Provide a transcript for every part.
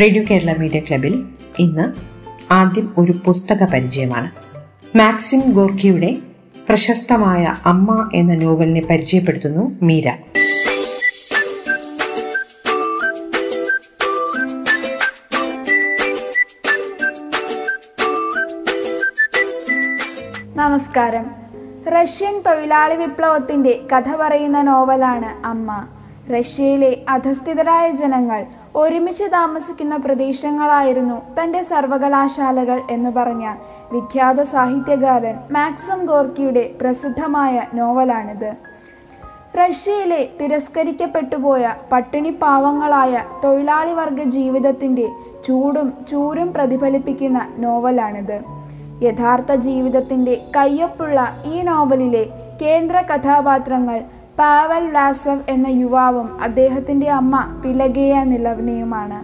Radio Kerala media ക്ലബിൽ ഇന്ന് ആദ്യം ഒരു പുസ്തക പരിചയമാണ്. മാക്സിം ഗോർക്കിയുടെ പ്രശസ്തമായ അമ്മ എന്ന നോവലിനെ പരിചയപ്പെടുത്തുന്നു മീര. നമസ്കാരം. റഷ്യൻ തൊഴിലാളി വിപ്ലവത്തിന്റെ കഥ പറയുന്ന നോവലാണ് അമ്മ. റഷ്യയിലെ അധസ്ഥിതരായ ജനങ്ങൾ ഒരുമിച്ച് താമസിക്കുന്ന പ്രദേശങ്ങളായിരുന്നു തന്റെ സർവകലാശാലകൾ എന്ന് പറഞ്ഞ വിഖ്യാത സാഹിത്യകാരൻ മാക്സം ഗോർക്കിയുടെ പ്രസിദ്ധമായ നോവലാണിത്. റഷ്യയിലെ തിരസ്കരിക്കപ്പെട്ടുപോയ പട്ടിണി പാവങ്ങളായ തൊഴിലാളി വർഗ ജീവിതത്തിന്റെ ചൂടും ചൂരും പ്രതിഫലിപ്പിക്കുന്ന നോവലാണിത്. യഥാർത്ഥ ജീവിതത്തിന്റെ കയ്യൊപ്പുള്ള ഈ നോവലിലെ കേന്ദ്ര കഥാപാത്രങ്ങൾ പാവൽ വാസവ് എന്ന യുവാവും അദ്ദേഹത്തിന്റെ അമ്മ പിലഗേയ നിലവനയുമാണ്.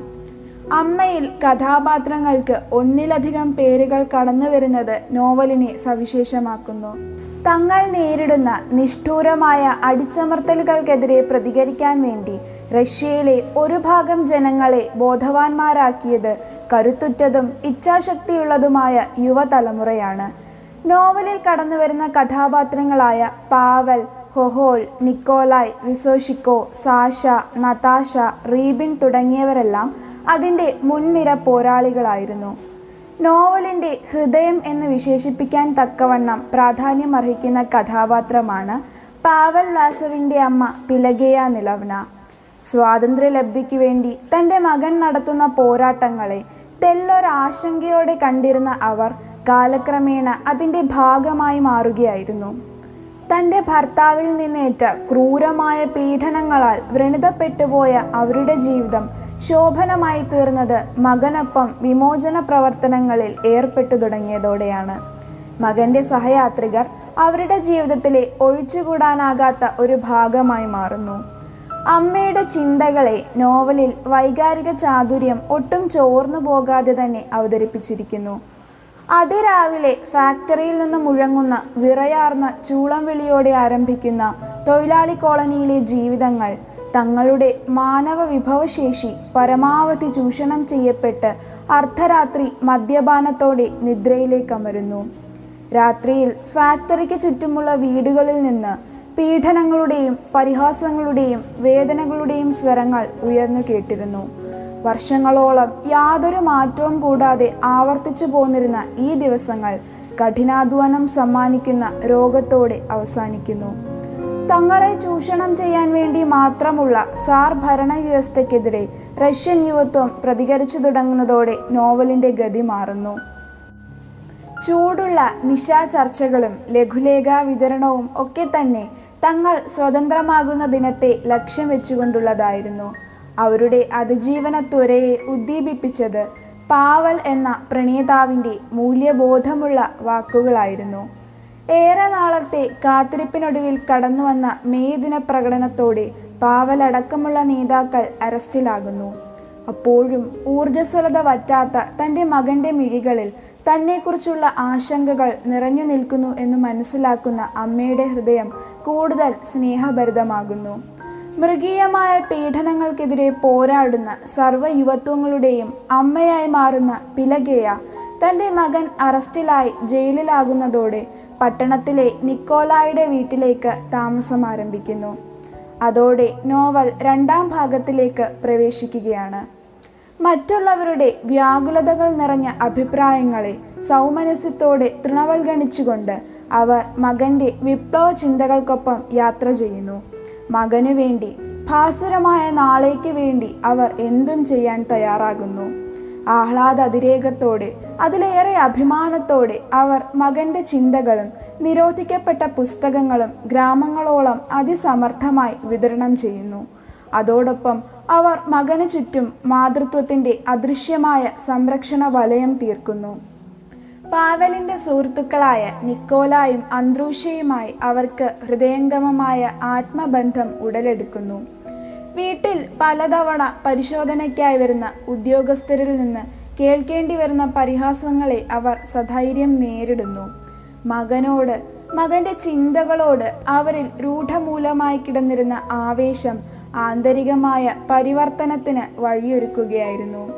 അമ്മയിൽ കഥാപാത്രങ്ങൾക്ക് ഒന്നിലധികം പേരുകൾ കടന്നു വരുന്നത് നോവലിനെ സവിശേഷമാക്കുന്നു. തങ്ങൾ നേരിടുന്ന നിഷ്ഠൂരമായ അടിച്ചമർത്തലുകൾക്കെതിരെ പ്രതികരിക്കാൻ വേണ്ടി റഷ്യയിലെ ഒരു ഭാഗം ജനങ്ങളെ ബോധവാന്മാരാക്കിയത് കരുത്തുറ്റതും ഇച്ഛാശക്തിയുള്ളതുമായ യുവതലമുറയാണ്. നോവലിൽ കടന്നു വരുന്ന കഥാപാത്രങ്ങളായ പാവൽ ഹൊഹോൾ നിക്കോലായ് വിസോഷിക്കോ സാഷ നതാഷ റീബിൻ തുടങ്ങിയവരെല്ലാം അതിന്റെ മുൻനിര പോരാളികളായിരുന്നു. നോവലിന്റെ ഹൃദയം എന്ന് വിശേഷിപ്പിക്കാൻ തക്കവണ്ണം പ്രാധാന്യമർഹിക്കുന്ന കഥാപാത്രമാണ് പാവൽ വ്ലാസവിന്റെ അമ്മ പിലകേയ നിലവ്ന. സ്വാതന്ത്ര്യലബ്ധിക്ക് വേണ്ടി തന്റെ മകൻ നടത്തുന്ന പോരാട്ടങ്ങളെ തെല്ലൊരാശങ്കയോടെ കണ്ടിരുന്ന അവർ കാലക്രമേണ അതിന്റെ ഭാഗമായി മാറുകയായിരുന്നു. തന്റെ ഭർത്താവിൽ നിന്നേറ്റ ക്രൂരമായ പീഡനങ്ങളാൽ വ്രണിതപ്പെട്ടുപോയ അവരുടെ ജീവിതം ശോഭനമായി തീർന്നത് മകനൊപ്പം വിമോചന പ്രവർത്തനങ്ങളിൽ ഏർപ്പെട്ടു തുടങ്ങിയതോടെയാണ്. മകന്റെ സഹയാത്രികർ അവരുടെ ജീവിതത്തിലെ ഒഴിച്ചുകൂടാനാകാത്ത ഒരു ഭാഗമായി മാറുന്നു. അമ്മയുടെ ചിന്തകളെ നോവലിൽ വൈകാരിക ചാതുര്യം ഒട്ടും ചോർന്നു പോകാതെ തന്നെ അവതരിപ്പിച്ചിരിക്കുന്നു. അതിരാവിലെ ഫാക്ടറിയിൽ നിന്ന് മുഴങ്ങുന്ന വിറയാർന്ന ചൂളം വിളിയോടെ ആരംഭിക്കുന്ന തൊഴിലാളി കോളനിയിലെ ജീവിതങ്ങൾ തങ്ങളുടെ മാനവ വിഭവശേഷി പരമാവധി ചൂഷണം ചെയ്യപ്പെട്ട് അർദ്ധരാത്രി മദ്യപാനത്തോടെ നിദ്രയിലേക്ക് അമരുന്നു രാത്രിയിൽ ഫാക്ടറിക്ക് ചുറ്റുമുള്ള വീടുകളിൽ നിന്ന് പീഡനങ്ങളുടെയും പരിഹാസങ്ങളുടെയും വേദനകളുടെയും സ്വരങ്ങൾ ഉയർന്നു കേട്ടിരുന്നു. വർഷങ്ങളോളം യാതൊരു മാറ്റവും കൂടാതെ ആവർത്തിച്ചു പോന്നിരുന്ന ഈ ദിവസങ്ങൾ കഠിനാധ്വാനം സമ്മാനിക്കുന്ന രോഗത്തോടെ അവസാനിക്കുന്നു. തങ്ങളെ ചൂഷണം ചെയ്യാൻ വേണ്ടി മാത്രമുള്ള സാർ ഭരണവ്യവസ്ഥയ്ക്കെതിരെ റഷ്യൻ യുവത്വം പ്രതികരിച്ചു തുടങ്ങുന്നതോടെ നോവലിന്റെ ഗതി മാറുന്നു. ചൂടുള്ള നിശാ ചർച്ചകളും ലഘുലേഖാ വിതരണവും ഒക്കെ തന്നെ തങ്ങൾ സ്വതന്ത്രമാകുന്ന ദിനത്തെ ലക്ഷ്യം വെച്ചുകൊണ്ടുള്ളതായിരുന്നു. അവരുടെ അതിജീവന ത്വരയെ ഉദ്ദീപിപ്പിച്ചത് പാവൽ എന്ന പ്രണേതാവിന്റെ മൂല്യബോധമുള്ള വാക്കുകളായിരുന്നു. ഏറെ നാളത്തെ കാത്തിരിപ്പിനൊടുവിൽ കടന്നുവന്ന മെയ് ദിന പ്രകടനത്തോടെ പാവലടക്കമുള്ള നേതാക്കൾ അറസ്റ്റിലാകുന്നു. അപ്പോഴും ഊർജസ്വലത വറ്റാത്ത തന്റെ മകന്റെ മിഴികളിൽ തന്നെക്കുറിച്ചുള്ള ആശങ്കകൾ നിറഞ്ഞു നിൽക്കുന്നു എന്ന് മനസ്സിലാക്കുന്ന അമ്മയുടെ ഹൃദയം കൂടുതൽ സ്നേഹഭരിതമാകുന്നു. മൃഗീയമായ പീഡനങ്ങൾക്കെതിരെ പോരാടുന്ന സർവ യുവത്വങ്ങളുടെയും അമ്മയായി മാറുന്ന പിലഗേയ തന്റെ മകൻ അറസ്റ്റിലായി ജയിലിലാകുന്നതോടെ പട്ടണത്തിലെ നിക്കോലായുടെ വീട്ടിലേക്ക് താമസം ആരംഭിക്കുന്നു. അതോടെ നോവൽ രണ്ടാം ഭാഗത്തിലേക്ക് പ്രവേശിക്കുകയാണ്. മറ്റുള്ളവരുടെ വ്യാകുലതകൾ നിറഞ്ഞ അഭിപ്രായങ്ങളെ സൗമനസ്യത്തോടെ തൃണവൽഗണിച്ചുകൊണ്ട് അവർ മകന്റെ വിപ്ലവ ചിന്തകൾക്കൊപ്പം യാത്ര ചെയ്യുന്നു. മകനു വേണ്ടി ഭാസുരമായ നാളേക്ക് വേണ്ടി അവർ എന്തും ചെയ്യാൻ തയ്യാറാകുന്നു. ആഹ്ലാദ അതിരേകത്തോടെ അതിലേറെ അഭിമാനത്തോടെ അവർ മകന്റെ ചിന്തകളും നിരോധിക്കപ്പെട്ട പുസ്തകങ്ങളും ഗ്രാമങ്ങളോളം അതിസമർത്ഥമായി വിതരണം ചെയ്യുന്നു. അതോടൊപ്പം അവർ മകന് ചുറ്റും മാതൃത്വത്തിന്റെ അദൃശ്യമായ സംരക്ഷണ വലയം തീർക്കുന്നു. പാവലിന്റെ സുഹൃത്തുക്കളായ നിക്കോലായും അന്ത്രൂഷയുമായി അവർക്ക് ഹൃദയംഗമമായ ആത്മബന്ധം ഉടലെടുക്കുന്നു. വീട്ടിൽ പലതവണ പരിശോധനയ്ക്കായി വരുന്ന ഉദ്യോഗസ്ഥരിൽ നിന്ന് കേൾക്കേണ്ടി വരുന്ന പരിഹാസങ്ങളെ അവർ സധൈര്യം നേരിടുന്നു. മകനോട് മകന്റെ ചിന്തകളോട് അവരിൽ രൂഢമൂലമായി കിടന്നിരുന്ന ആവേശം ആന്തരികമായ പരിവർത്തനത്തിന് വഴിയൊരുക്കുകയായിരുന്നു.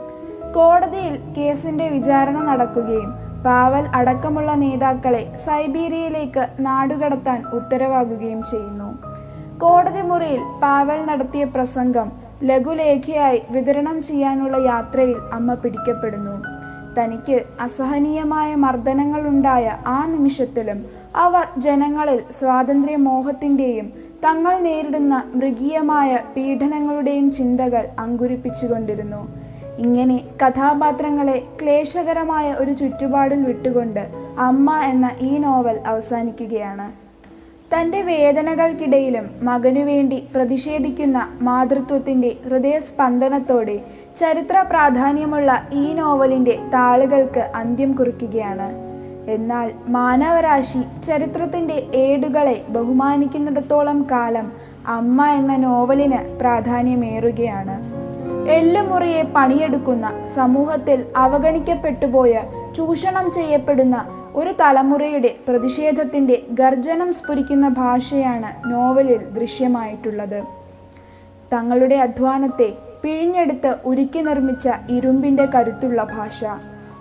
കോടതിയിൽ കേസിന്റെ വിചാരണ നടക്കുകയും പാവൽ അടക്കമുള്ള നേതാക്കളെ സൈബീരിയയിലേക്ക് നാടുകടത്താൻ ഉത്തരവാകുകയും ചെയ്യുന്നു. കോടതി മുറിയിൽ പാവൽ നടത്തിയ പ്രസംഗം ലഘുലേഖയായി വിതരണം ചെയ്യാനുള്ള യാത്രയിൽ അമ്മ പിടിക്കപ്പെടുന്നു. തനിക്ക് അസഹനീയമായ മർദ്ദനങ്ങളുണ്ടായ ആ നിമിഷത്തിലും അവർ ജനങ്ങളിൽ സ്വാതന്ത്ര്യ മോഹത്തിന്റെയും തങ്ങൾ നേരിടുന്ന മൃഗീയമായ പീഡനങ്ങളുടെയും ചിന്തകൾ അങ്കുരിപ്പിച്ചുകൊണ്ടിരുന്നു. ഇങ്ങനെ കഥാപാത്രങ്ങളെ ക്ലേശകരമായ ഒരു ചുറ്റുപാടിൽ വിട്ടുകൊണ്ട് അമ്മ എന്ന ഈ നോവൽ അവസാനിക്കുകയാണ്. തന്റെ വേദനകൾക്കിടയിലും മകനുവേണ്ടി പ്രതിഷേധിക്കുന്ന മാതൃത്വത്തിന്റെ ഹൃദയസ്പന്ദനത്തോടെ ചരിത്ര പ്രാധാന്യമുള്ള ഈ നോവലിന്റെ താളുകൾക്ക് അന്ത്യം കുറിക്കുകയാണ്. എന്നാൽ മാനവരാശി ചരിത്രത്തിന്റെ ഏടുകളെ ബഹുമാനിക്കുന്നിടത്തോളം കാലം അമ്മ എന്ന നോവലിന് പ്രാധാന്യമേറുകയാണ്. എല്ലുമുറിയെ പണിയെടുക്കുന്ന സമൂഹത്തിൽ അവഗണിക്കപ്പെട്ടുപോയ ചൂഷണം ചെയ്യപ്പെടുന്ന ഒരു തലമുറയുടെ പ്രതിഷേധത്തിന്റെ ഗർജനം സ്ഫുരിക്കുന്ന ഭാഷയാണ് നോവലിൽ ദൃശ്യമായിട്ടുള്ളത്. തങ്ങളുടെ അധ്വാനത്തെ പിഴിഞ്ഞെടുത്ത് ഉരുക്കി നിർമ്മിച്ച ഇരുമ്പിന്റെ കരുത്തുള്ള ഭാഷ.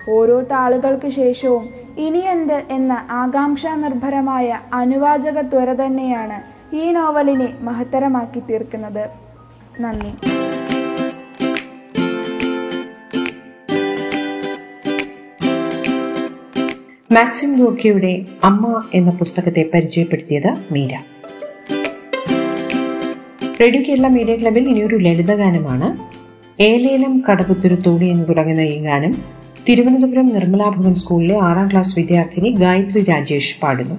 ഓരോ താളുകൾക്ക് ശേഷവും ഇനിയെന്ത് എന്ന ആകാംക്ഷാനിർഭരമായ അനുവാചക ത്വര തന്നെയാണ് ഈ നോവലിനെ മഹത്തരമാക്കി തീർക്കുന്നത്. നന്ദി. മാക്സിം ഗോർക്കിയുടെ അമ്മ എന്ന പുസ്തകത്തെ പരിചയപ്പെടുത്തിയത് മീര. റേഡിയോ കേരള മീഡിയ ക്ലബിൽ ഇനിയൊരു ലളിതഗാനമാണ് ഏലേലം കടപുത്തുരു തോണി എന്ന് തുടങ്ങുന്ന ഈ ഗാനം തിരുവനന്തപുരം നിർമ്മലാഭവൻ സ്കൂളിലെ ആറാം ക്ലാസ് വിദ്യാർത്ഥിനി ഗായത്രി രാജേഷ് പാടുന്നു.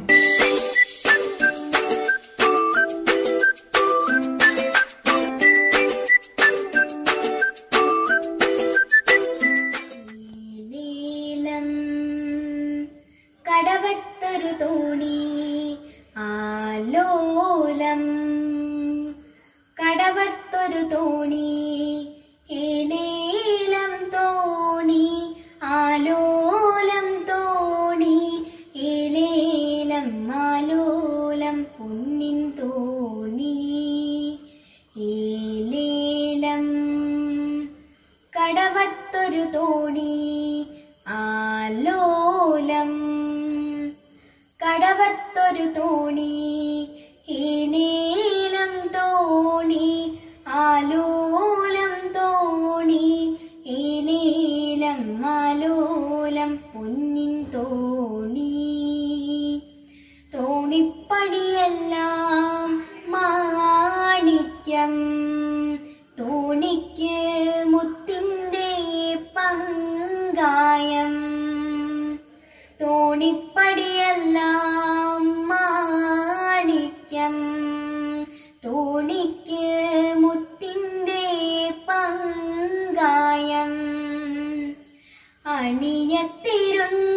അണിയത്തിരുന്ന്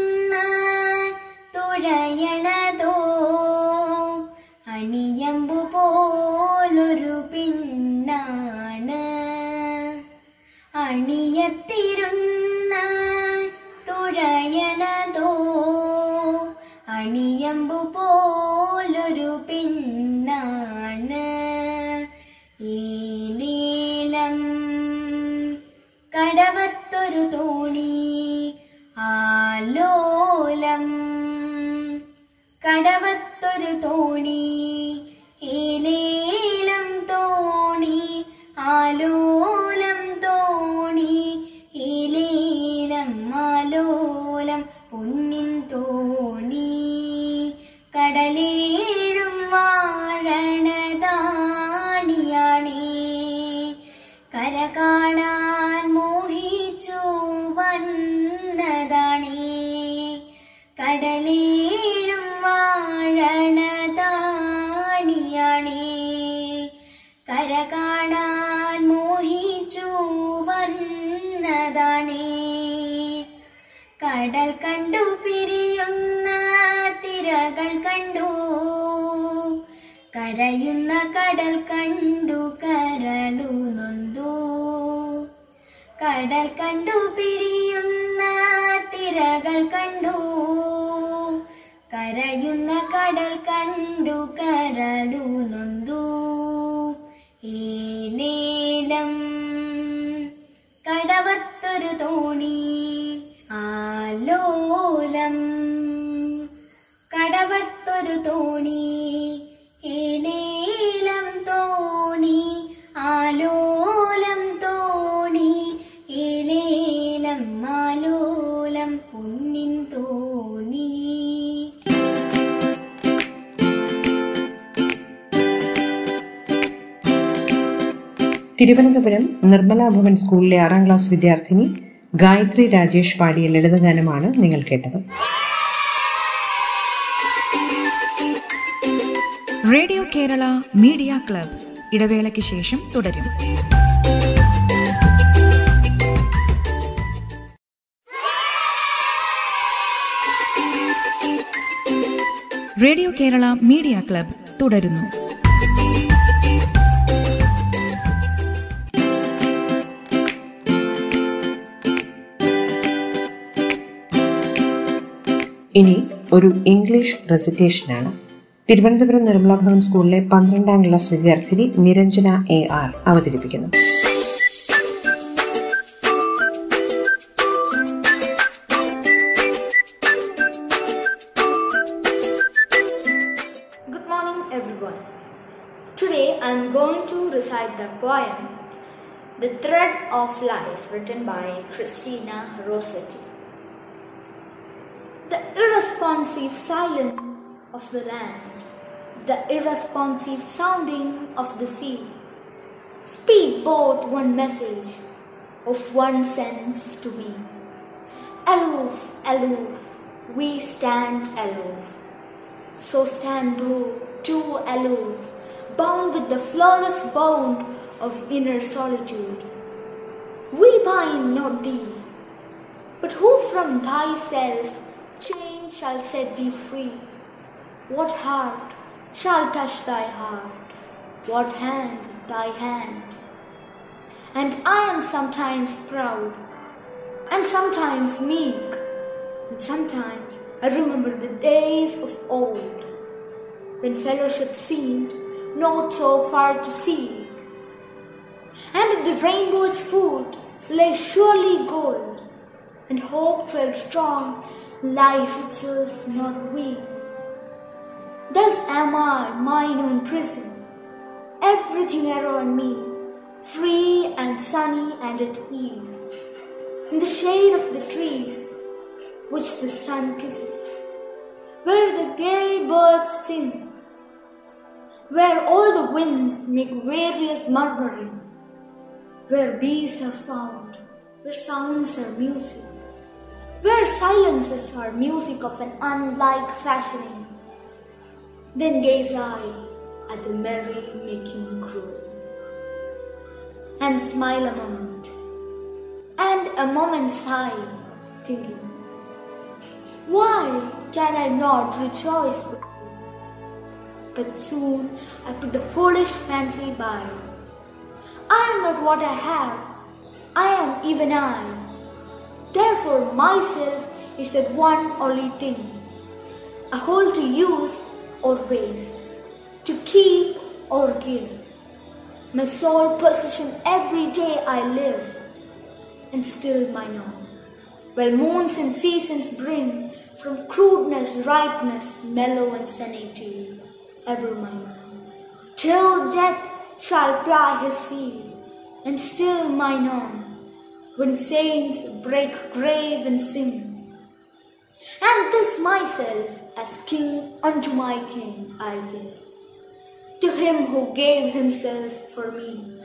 കടൽ കണ്ടു പിരിയുന്ന തിരകൾ കണ്ടു. കരയുന്ന കടൽ കണ്ടു കരളു നൊന്തു. കടൽ കണ്ടു പിരിയുന്ന തിരകൾ കണ്ടു. കരയുന്ന കടൽ കണ്ടു കരളു നൊന്തു. തോണി ഏലേലം തോണി ആലോലം തോണി ഏലേലം ആലോലം പൊന്നിൻ തോണി. തിരുവനന്തപുരം നിർമ്മല ഭവൻ സ്കൂളിലെ ആറാം ക്ലാസ് വിദ്യാർത്ഥിനി ഗായത്രി രാജേഷ് പാടിയ ലളിതഗാനമാണ് നിങ്ങൾ കേട്ടത്. റേഡിയോ കേരള മീഡിയ ക്ലബ് ഇടവേളയ്ക്ക് ശേഷം തുടരും. റേഡിയോ കേരള മീഡിയ ക്ലബ് തുടരുന്നു. ഇനി ഒരു ഇംഗ്ലീഷ് റെസിറ്റേഷനാണ്. തിരുവനന്തപുരം നിർമ്മലാഭവൻ സ്കൂളിലെ പന്ത്രണ്ടാം ക്ലാസ് വിദ്യാർത്ഥിനി നിരഞ്ജന എ ആർ അവതരിപ്പിക്കുന്നു. Good morning every today I am going to recite the poem the thread of life written by Christina Rossetti the irresponsive silence of the land the irresponsive sounding of the sea, speak both one message of one sense to me. Aloof, aloof, we stand aloof. So stand thou, too aloof, bound with the flawless bond of inner solitude. We bind not thee, but who from thyself chain shall set thee free? What heart shall touch thy heart? What hand thy hand? And I am sometimes proud, and sometimes meek, and sometimes I remember the days of old, when fellowship seemed not so far to seek, and at the rainbow's foot lay surely gold, and hope felt strong, life itself not weak. Thus am I mine own prison, everything around me, free and sunny and at ease, in the shade of the trees which the sun kisses, where the gay birds sing, where all the winds make various murmuring, where bees are found, where sounds are music, where silences are music of an unlike fashioning. Then gaze I at the merry making crew, and smile a moment, and a moment sigh, thinking, why can I not rejoice with you? But soon I put the foolish fancy by. I am not what I have, I am even I. Therefore, myself is that one only thing a whole to use or waste, to keep or give. My sole possession every day I live, and still mine own. While moons and seasons bring from crudeness, ripeness, mellow and sanity, ever mine own. Till death shall ply his seal, and still mine own. When saints break grave and sing, and this myself as king unto my king I give. To him who gave himself for me,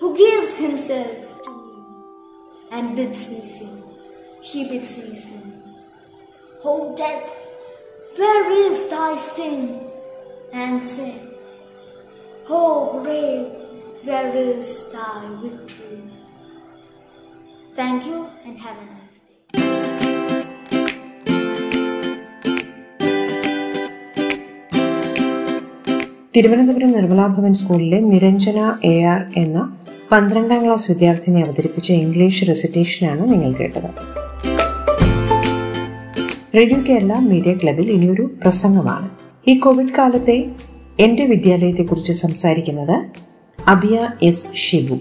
who gives himself to me, and bids me sing, he bids me sing. O death, where is thy sting? And sing. O grave, where is thy victory? Thank you and have a Thiruvananthapuram Nirmala Bhavan സ്കൂളിലെ Niranjana A R എന്ന പന്ത്രണ്ടാം class വിദ്യാർത്ഥിനി അവതരിപ്പിച്ച English റെസിറ്റേഷനാണ് നിങ്ങൾ കേട്ടത്. Radio Kerala media ക്ലബിൽ ഇനിയൊരു പ്രസംഗമാണ്. ഈ കോവിഡ് കാലത്തെ എന്റെ വിദ്യാലയത്തെക്കുറിച്ച് സംസാരിക്കുന്നത് അബിയ എസ് ഷിബു.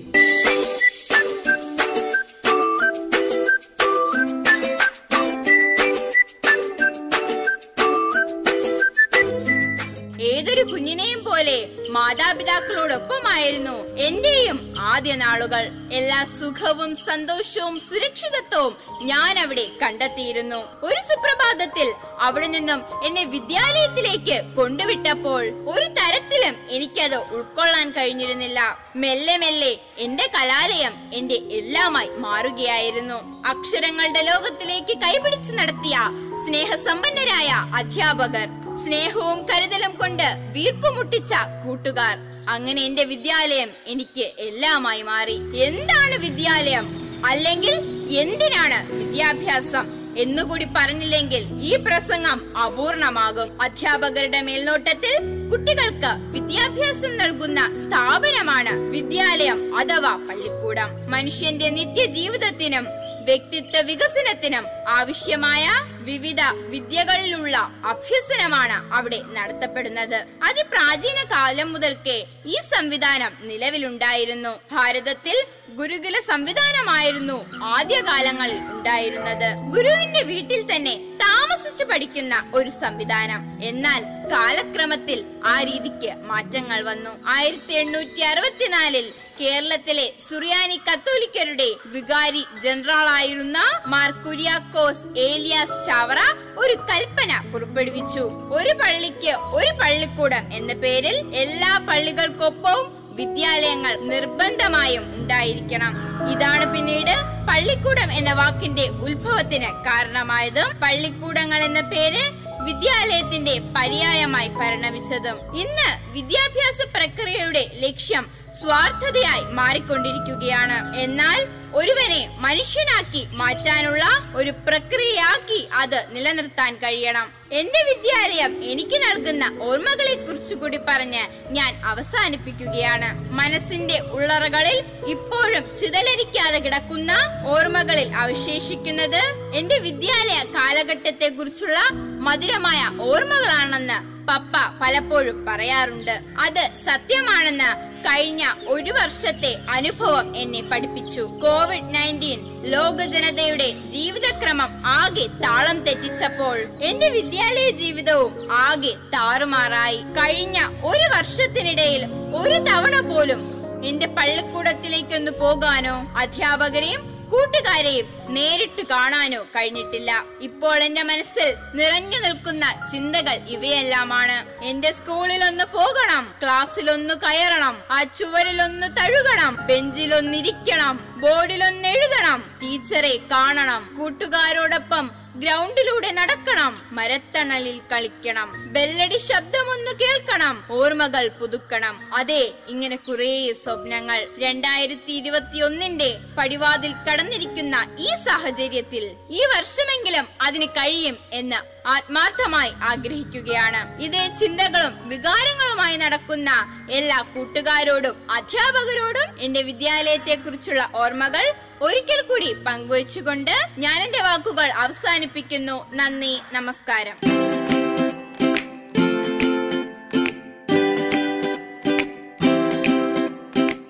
മാതാപിതാക്കളോടൊപ്പമായിരുന്നു. എന്റെയും ആദ്യ നാളുകൾ. എല്ലാ സുഖവും സന്തോഷവും സുരക്ഷിതത്വവും ഞാൻ അവിടെ കണ്ടെത്തിയിരുന്നു. ഒരു സുപ്രഭാതത്തിൽ അവിടെ നിന്നും എന്നെ വിദ്യാലയത്തിലേക്ക് കൊണ്ടുവിട്ടപ്പോൾ ഒരു തരത്തിലും എനിക്കത് ഉൾക്കൊള്ളാൻ കഴിഞ്ഞിരുന്നില്ല. മെല്ലെ മെല്ലെ എന്റെ കലാലയം എന്റെ എല്ലാമായി മാറുകയായിരുന്നു. അക്ഷരങ്ങളുടെ ലോകത്തിലേക്ക് കൈപിടിച്ച് നടത്തിയ സ്നേഹസമ്പന്നരായ അധ്യാപകർ സ്നേഹവും കരുതലും കൊണ്ട് വീർപ്പുമുട്ടിച്ച കൂട്ടുകാർ അങ്ങനെ എന്റെ വിദ്യാലയം എനിക്ക് എല്ലാമായി മാറി. എന്താണ് വിദ്യാലയം? അല്ലെങ്കിൽ എന്തിനാണ് വിദ്യാഭ്യാസം? എന്നുകൂടി പറഞ്ഞില്ലെങ്കിൽ ഈ പ്രസംഗം അപൂർണമാകും. അധ്യാപകരുടെ മേൽനോട്ടത്തിൽ കുട്ടികൾക്ക് വിദ്യാഭ്യാസം നൽകുന്ന സ്ഥാപനമാണ് വിദ്യാലയം അഥവാ പള്ളിക്കൂടം. മനുഷ്യന്റെ നിത്യജീവിതത്തിനും വ്യക്തിത്വ വികസനത്തിനും ആവശ്യമായ വിവിധ വിദ്യകളിലുള്ള അഭ്യസനമാണ് അവിടെ നടത്തപ്പെടുന്നത്. അതിപ്രാചീന കാലം മുതൽക്കേ ഈ സംവിധാനം നിലവിലുണ്ടായിരുന്നു. ഭാരതത്തിൽ ഗുരുകുല സംവിധാനമായിരുന്നു ആദ്യകാലങ്ങളിൽ ഉണ്ടായിരുന്നത്. ഗുരുവിന്റെ വീട്ടിൽ തന്നെ താമസിച്ചു പഠിക്കുന്ന ഒരു സംവിധാനം. എന്നാൽ കാലക്രമത്തിൽ ആ രീതിക്ക് മാറ്റങ്ങൾ വന്നു. ആയിരത്തി എണ്ണൂറ്റി അറുപത്തിനാലിൽ കേരളത്തിലെ സുറിയാനി കത്തോലിക്കരുടെ വികാരി ജനറലായിരുന്ന മാർ കുര്യാക്കോസ് ഏലിയാസ് ചാവറ ഒരു കൽപ്പന പുറപ്പെടുവിച്ചു. ഒരു പള്ളിക്ക് ഒരു പള്ളിക്കൂടം എന്ന പേരിൽ എല്ലാ പള്ളികൾക്കൊപ്പവും വിദ്യാലയങ്ങൾ നിർബന്ധമായും ഉണ്ടായിരിക്കണം. ഇതാണ് പിന്നീട് പള്ളിക്കൂടം എന്ന വാക്കിന്റെ ഉത്ഭവത്തിന് കാരണമായത്. പള്ളിക്കൂടങ്ങൾ എന്ന പേര് വിദ്യാലയത്തിന്റെ പര്യായമായി പരിണമിച്ചതും. ഇന്ന് വിദ്യാഭ്യാസ പ്രക്രിയയുടെ ലക്ഷ്യം സ്വാർത്ഥതയായി മാറിക്കൊണ്ടിരിക്കുകയാണ്. എന്നാൽ ഒരുവനെ മനുഷ്യനാക്കി മാറ്റാനുള്ള ഒരു പ്രക്രിയയാക്കി അത് നിലനിർത്താൻ കഴിയണം. എന്റെ വിദ്യാലയം എനിക്ക് നൽകുന്ന ഓർമ്മകളെ കുറിച്ച് കൂടി പറഞ്ഞ് ഞാൻ അവസാനിപ്പിക്കുകയാണ്. മനസ്സിന്റെ ഉള്ളറകളിൽ ഇപ്പോഴും ചിതലരിക്കാതെ കിടക്കുന്ന ഓർമ്മകളിൽ അവശേഷിക്കുന്നത് എന്റെ വിദ്യാലയ കാലഘട്ടത്തെ കുറിച്ചുള്ള മധുരമായ ഓർമ്മകളാണെന്ന് പപ്പ പലപ്പോഴും പറയാറുണ്ട്. അത് സത്യമാണെന്ന് കഴിഞ്ഞ ഒരു വർഷത്തെ അനുഭവം എന്നെ പഠിപ്പിച്ചു. കോവിഡ് നയന്റീൻ ലോക ജനതയുടെ ജീവിതക്രമം ആകെ താളം തെറ്റിച്ചപ്പോൾ എന്റെ വിദ്യാലയ ജീവിതവും ആകെ താറുമാറായി. കഴിഞ്ഞ ഒരു വർഷത്തിനിടയിൽ ഒരു തവണ പോലും എന്റെ പള്ളിക്കൂടത്തിലേക്കൊന്ന് പോകാനോ അധ്യാപകരെയും കൂട്ടുകാരെയും നേരിട്ട് കാണാനോ കഴിഞ്ഞിട്ടില്ല. ഇപ്പോൾ എന്റെ മനസ്സിൽ നിറഞ്ഞു നിൽക്കുന്ന ചിന്തകൾ ഇവയെല്ലാമാണ്. എന്റെ സ്കൂളിൽ ഒന്ന് പോകണം ക്ലാസ്സിൽ ഒന്ന് കയറണം ആ ചുവരിലൊന്ന് തഴുകണം ബെഞ്ചിലൊന്നിരിക്കണം ബോർഡിലൊന്ന് എഴുതണം ടീച്ചറെ കാണണം കൂട്ടുകാരോടൊപ്പം ഗ്രൗണ്ടിലൂടെ നടക്കണം. മരത്തണലിൽ കളിക്കണം. ബെല്ലടി ശബ്ദമൊന്നു കേൾക്കണം. ഓർമ്മകൾ പുതുക്കണം. അതെ ഇങ്ങനെ കുറേ സ്വപ്നങ്ങൾ രണ്ടായിരത്തി ഇരുപത്തി ഒന്നിന്റെ പടിവാതിൽ കടന്നിരിക്കുന്ന ഈ സാഹചര്യത്തിൽ ഈ വർഷമെങ്കിലും അതിന് കഴിയും എന്ന് ആത്മാർത്ഥമായി ആഗ്രഹിക്കുകയാണ്. ഇതേ ചിന്തകളും വികാരങ്ങളുമായി നടക്കുന്ന എല്ലാ കൂട്ടുകാരോടും അധ്യാപകരോടും എന്റെ വിദ്യാലയത്തെ കുറിച്ചുള്ള ഓർമ്മകൾ ഒരിക്കൽ കൂടി പങ്കുവച്ചുകൊണ്ട് ഞാൻ എന്റെ വാക്കുകൾ അവസാനിപ്പിക്കുന്നു. നന്ദി നമസ്കാരം.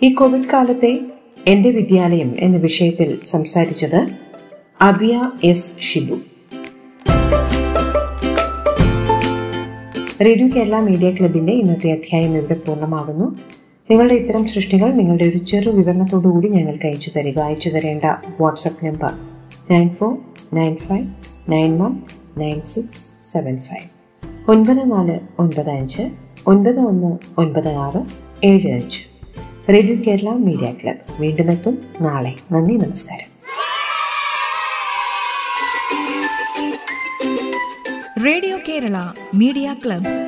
ഈ കോവിഡ് കാലത്തെ എന്റെ വിദ്യാലയം എന്ന വിഷയത്തിൽ സംസാരിച്ചത് Abiya S Shibu. Radio Kerala media ക്ലബിന്റെ ഇന്നത്തെ അധ്യായം ഇവിടെ പൂർണമാകുന്നു. നിങ്ങളുടെ ഇത്തരം സൃഷ്ടികൾ നിങ്ങളുടെ ഒരു ചെറു വിവരണത്തോടു കൂടി ഞങ്ങൾക്ക് അയച്ചു തരിക അയച്ചു തരേണ്ട. WhatsApp number nine four nine five nine one nine six seven five. ഒൻപത് നാല് ഒൻപത് അഞ്ച് ഒൻപത് ഒന്ന് ഒൻപത് ആറ് ഏഴ് അഞ്ച്. Radio Kerala media club. വീണ്ടും എത്തും നാളെ. നന്ദി നമസ്കാരം. Radio Kerala media club.